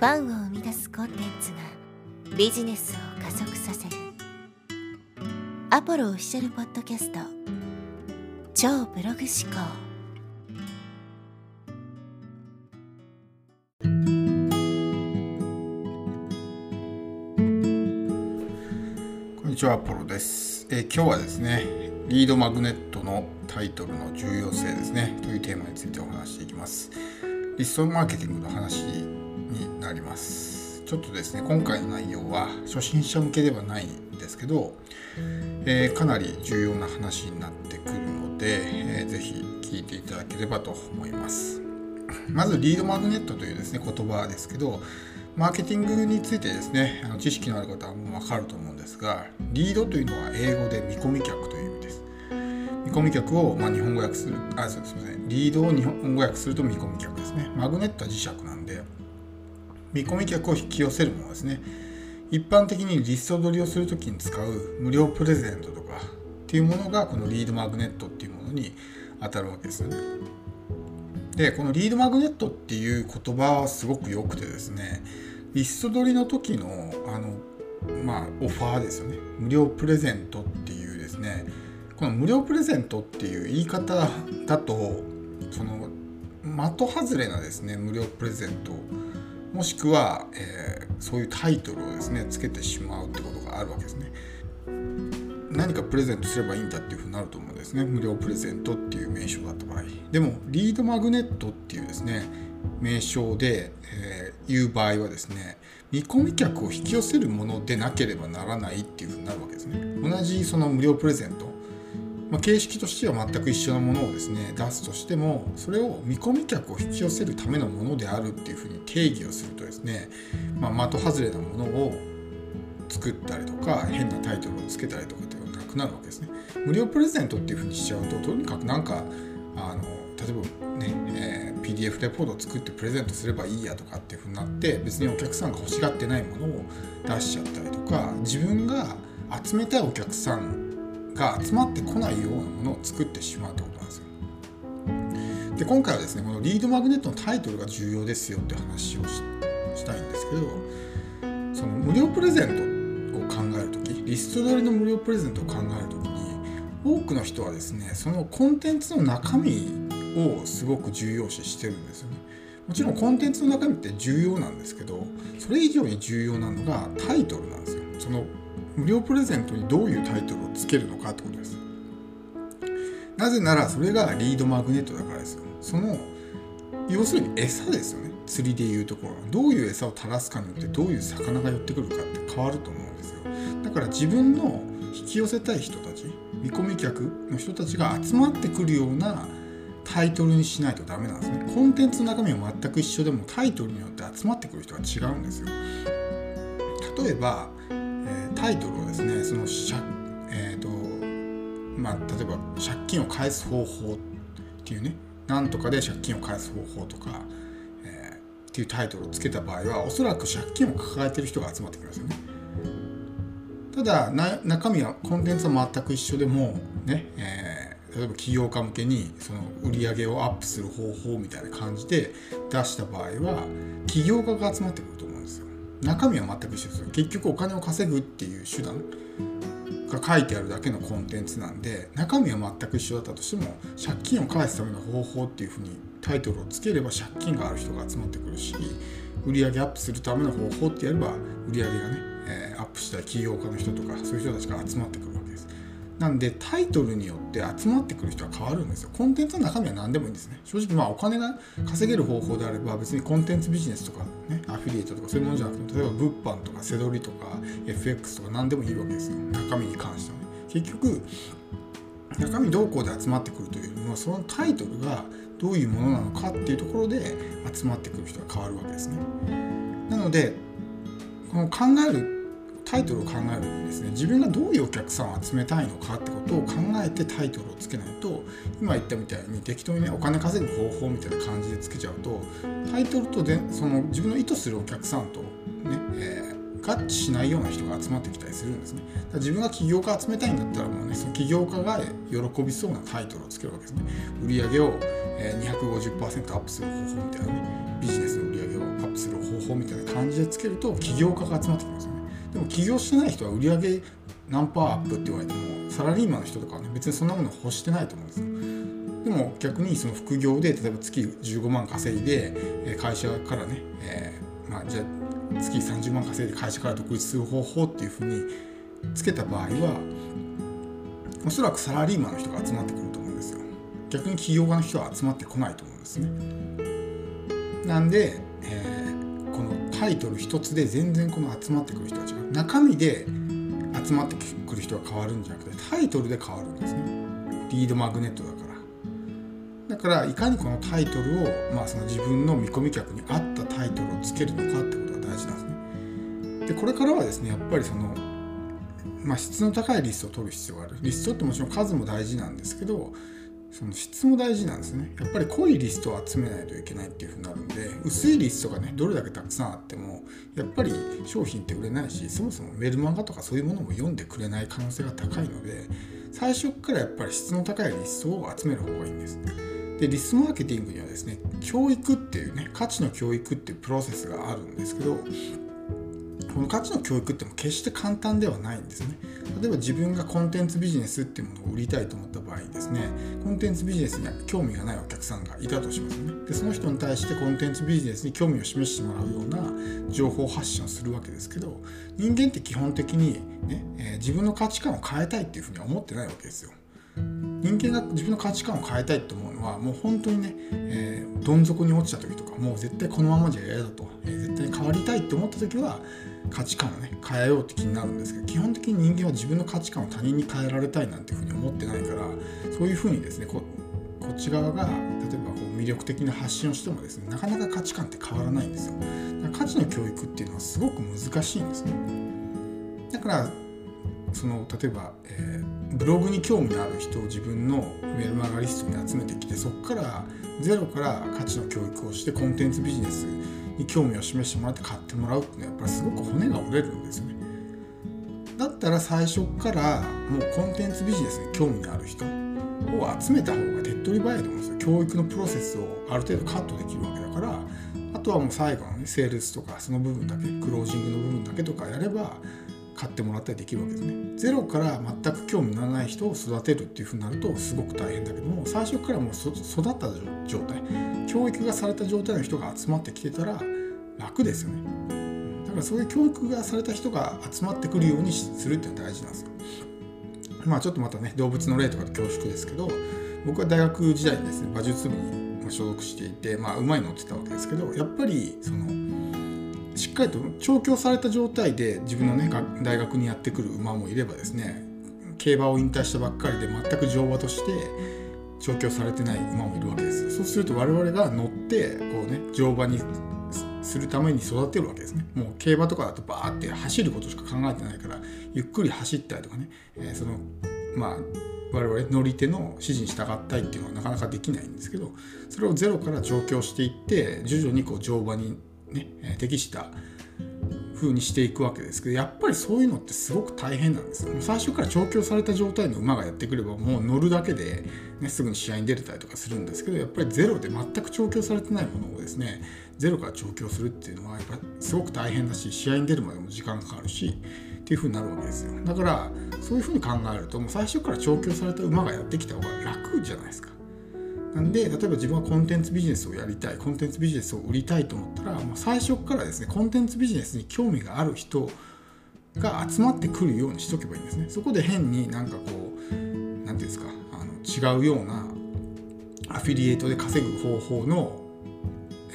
ファンを生み出すコンテンツがビジネスを加速させる。アポロオフィシャルポッドキャスト。超ブログ思考。こんにちはアポロです、え今日はですねリードマグネットのタイトルの重要性ですねというテーマについてお話していきます。リストマーケティングの話になります。ちょっとですね今回の内容は初心者向けではないんですけど、えーかなり重要な話になってくるので、えーぜひ聞いていただければと思います。まずリードマグネットというですね言葉ですけどマーケティングについてですねあの知識のある方はもう分かると思うんですがリードというのは英語で見込み客という意味です。見込み客を、まあ、日本語訳するあそうすみません。リードを日本語訳すると見込み客ですね。マグネットは磁石なんで見込み客を引き寄せるものですね。一般的にリスト取りをするときに使う無料プレゼントとかっていうものがこのリードマグネットっていうものに当たるわけです。よねでこのリードマグネットっていう言葉はすごく良くてですねリスト取りの時のあのまあオファーですよね。無料プレゼントっていうですねこの無料プレゼントっていう言い方だとその的外れなですね無料プレゼントもしくは、えーそういうタイトルをですねつけてしまうってことがあるわけですね。何かプレゼントすればいいんだっていうふうになると思うんですね。無料プレゼントっていう名称だった場合。でもリードマグネットっていうですね名称で、えー言う場合はですね見込み客を引き寄せるものでなければならないっていうふうになるわけですね。同じその無料プレゼントまあ、形式としては全く一緒なものをですね出すとしてもそれを見込み客を引き寄せるためのものであるっていうふうに定義をするとですね、まあ、的外れなものを作ったりとか変なタイトルをつけたりとかっていうのがなくなるわけですね。無料プレゼントっていうふうにしちゃうととにかくなんかあの例えばね、えー PDF レポートを作ってプレゼントすればいいやとかっていうふうになって別にお客さんが欲しがってないものを出しちゃったりとか自分が集めたいお客さんが集まってこないようなものを作ってしまうってことなんですよ。で今回はですねこのリードマグネットのタイトルが重要ですよって話をししたいんですけどその無料プレゼントを考える時リスト取りの無料プレゼントを考える時に多くの人はですねそのコンテンツの中身をすごく重要視してるんですよね。もちろんコンテンツの中身って重要なんですけどそれ以上に重要なのがタイトルなんですよ。その無料プレゼントにどういうタイトルをつけるのかってことです。なぜならそれがリードマグネットだからですよ。その要するに餌ですよね。釣りでいうところどういう餌を垂らすかによってどういう魚が寄ってくるかって変わると思うんですよ。だから自分の引き寄せたい人たち見込み客の人たちが集まってくるようなタイトルにしないとダメなんですね。コンテンツの中身は全く一緒でもタイトルによって集まってくる人が違うんですよ。例えば、タイトルをですねその,、えーとまあ、例えば借金を返す方法っていうねなんとかで借金を返す方法とか、えーっていうタイトルをつけた場合はおそらく借金を抱えてる人が集まってきますよね。ただ中身はコンテンツは全く一緒でもね、えー例えば起業家向けにその売り上げをアップする方法みたいな感じで出した場合は起業家が集まってくる中身は全く一緒ですよ。結局お金を稼ぐっていう手段が書いてあるだけのコンテンツなんで中身は全く一緒だったとしても借金を返すための方法っていうふうにタイトルをつければ借金がある人が集まってくるし売上アップするための方法ってやれば売り上げがね、えーアップしたい起業家の人とかそういう人たちが集まってくる。なんでタイトルによって集まってくる人は変わるんですよ。コンテンツの中身は何でもいいんですね。正直まあお金が稼げる方法であれば別にコンテンツビジネスとかねアフィリエイトとかそういうものじゃなくて例えば物販とか背取りとか FX とか何でもいいわけですよ。中身に関してはね。結局中身動向で集まってくるというよりもそのタイトルがどういうものなのかっていうところで集まってくる人が変わるわけですね。なのでこの考えるタイトルを考えるにですね自分がどういうお客さんを集めたいのかってことを考えてタイトルをつけないと今言ったみたいに適当にねお金稼ぐ方法みたいな感じでつけちゃうとタイトルとでその自分の意図するお客さんとね、えー合致しないような人が集まってきたりするんですね。だから自分が起業家集めたいんだったらもうねその起業家が喜びそうなタイトルをつけるわけですね。売上を250%アップする方法みたいなねビジネスの売り上げをアップする方法みたいな感じでつけると起業家が集まってきますよねでも起業してない人は売り上げ何パーアップって言われてもサラリーマンの人とかはね別にそんなもの欲してないと思うんですよ。でも逆にその副業で例えば月15万稼いで会社からね、えー、まあ、じゃあ月30万稼いで会社から独立する方法っていうふうにつけた場合はおそらくサラリーマンの人が集まってくると思うんですよ。逆に起業家の人は集まってこないと思うんですね。なんで、タイトル一つで全然この集まってくる人たちが中身で集まってくる人が変わるんじゃなくてタイトルで変わるんですね。リードマグネットだから。だからいかにこのタイトルを、まあ、その自分の見込み客に合ったタイトルをつけるのかってことが大事なんですね。でこれからはですねやっぱりそのまあ、質の高いリストを取る必要がある。リストってもちろん数も大事なんですけどその質も大事なんですね。やっぱり濃いリストを集めないといけないっていうふうになるんで薄いリストがねどれだけたくさんあってもやっぱり商品って売れないしそもそもメルマガとかそういうものも読んでくれない可能性が高いので最初からやっぱり質の高いリストを集める方がいいんです。でリストマーケティングにはですね教育っていうね価値の教育っていうプロセスがあるんですけどこの価値の教育っても決して簡単ではないんですね。例えば自分がコンテンツビジネスっていうものを売りたいと思った場合ですね。コンテンツビジネスに興味がないお客さんがいたとしますね。でその人に対してコンテンツビジネスに興味を示してもらうような情報発信をするわけですけど人間って基本的にね、えー、自分の価値観を変えたいっていうふうには思ってないわけですよ。人間が自分の価値観を変えたいと思うのはもう本当にね、えー、どん底に落ちた時とかもう絶対このままじゃ嫌だと、えー、絶対に変わりたいって思った時は価値観をね変えようって気になるんですけど基本的に人間は自分の価値観を他人に変えられたいなんていうふうに思ってないからそういうふうにですねここっち側が例えばこう魅力的な発信をしてもですねなかなか価値観って変わらないんですよ。価値の教育っていうのはすごく難しいんですね。だからその例えば、えー、ブログに興味のある人を自分のメルマガリストに集めてきてそこからゼロから価値の教育をしてコンテンツビジネスに興味を示してもらって買ってもらうっていうのはやっぱりすごく骨が折れるんですよね。だったら最初からもうコンテンツビジネスに興味のある人を集めた方が手っ取り早いと思うんですよ。教育のプロセスをある程度カットできるわけだからあとはもう最後のねセールスとかその部分だけクロージングの部分だけとかやれば買ってもらったりできるわけですね。ゼロから全く興味のない人を育てるっていうふうになるとすごく大変だけども最初からもう育った状態教育がされた状態の人が集まってきてたら楽ですよね。だからそういう教育がされた人が集まってくるようにするっていうのは大事なんですよ。まあちょっとまたね動物の例とかで恐縮ですけど僕は大学時代にですね馬術部に所属していてまあうまいのってたわけですけどやっぱりそのしっかりと調教された状態で自分のね大学にやってくる馬もいればですね競馬を引退したばっかりで全く乗馬として調教されてない馬もいるわけです。そうすると我々が乗ってこうね乗馬にするために育てるわけですね。もう競馬とかだとバーって走ることしか考えてないからゆっくり走ったりとかね、えー、そのまあ我々乗り手の指示に従ったいっていうのはなかなかできないんですけどそれをゼロから上京していって徐々にこう乗馬にね、適した風にしていくわけですけどやっぱりそういうのってすごく大変なんですよ。最初から調教された状態の馬がやってくればもう乗るだけで、ね、すぐに試合に出れたりとかするんですけどやっぱりゼロで全く調教されてないものをですねゼロから調教するっていうのはやっぱすごく大変だし試合に出るまでも時間かかるしっていう風になるわけですよ。だからそういう風に考えるともう最初から調教された馬がやってきた方が楽じゃないですか。なんで例えば自分はコンテンツビジネスをやりたいコンテンツビジネスを売りたいと思ったらもう最初からですねコンテンツビジネスに興味がある人が集まってくるようにしとけばいいんですね。そこで変になんかこう何て言うんですかあの違うようなアフィリエイトで稼ぐ方法の、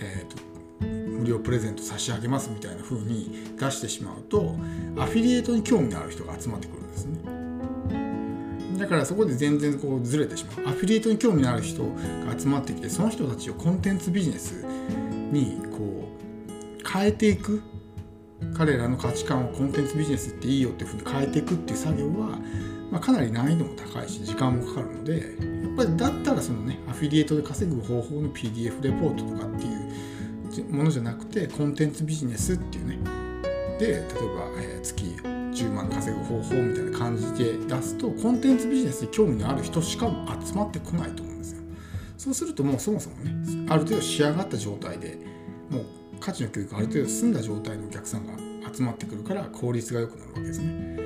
えーと、無料プレゼント差し上げますみたいな風に出してしまうとアフィリエイトに興味のある人が集まってくるんですね。だからそこで全然こうずれてしまう。アフィリエイトに興味のある人が集まってきてその人たちをコンテンツビジネスにこう変えていく。彼らの価値観をコンテンツビジネスっていいよっていうふうに変えていくっていう作業は、まあ、かなり難易度も高いし時間もかかるのでやっぱりだったらそのねアフィリエイトで稼ぐ方法の PDF レポートとかっていうものじゃなくてコンテンツビジネスっていうね。で例えば、えー、月10万稼ぐ方法みたいな感じで出すとコンテンツビジネスに興味のある人しか集まってこないと思うんですよ。そうするともうそもそもねある程度仕上がった状態でもう価値の教育がある程度済んだ状態のお客さんが集まってくるから効率が良くなるわけですね。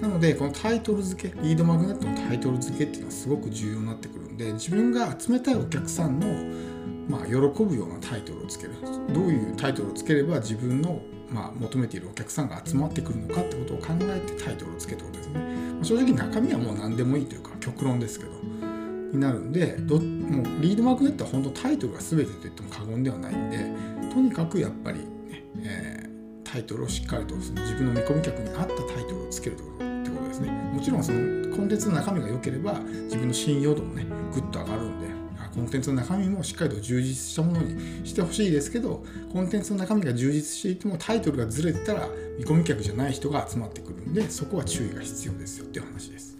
なのでこのタイトル付けリードマグネットのタイトル付けっていうのはすごく重要になってくるんで自分が集めたいお客さんのまあ、喜ぶようなタイトルをつける。どういうタイトルをつければ自分の、まあ、求めているお客さんが集まってくるのかってことを考えてタイトルをつけたことですね、まあ、正直中身はもう何でもいいというか極論ですけどになるんでどもうリードマグネットは本当タイトルが全てと言っても過言ではないんでとにかくやっぱりね、えー、タイトルをしっかりと自分の見込み客に合ったタイトルをつけるとってことですね。もちろんそのコンテンツの中身が良ければ自分の信用度もねぐっと上がるんでコンテンツの中身もしっかりと充実したものにしてほしいですけどコンテンツの中身が充実していてもタイトルがずれてたら見込み客じゃない人が集まってくるんでそこは注意が必要ですよっていう話です。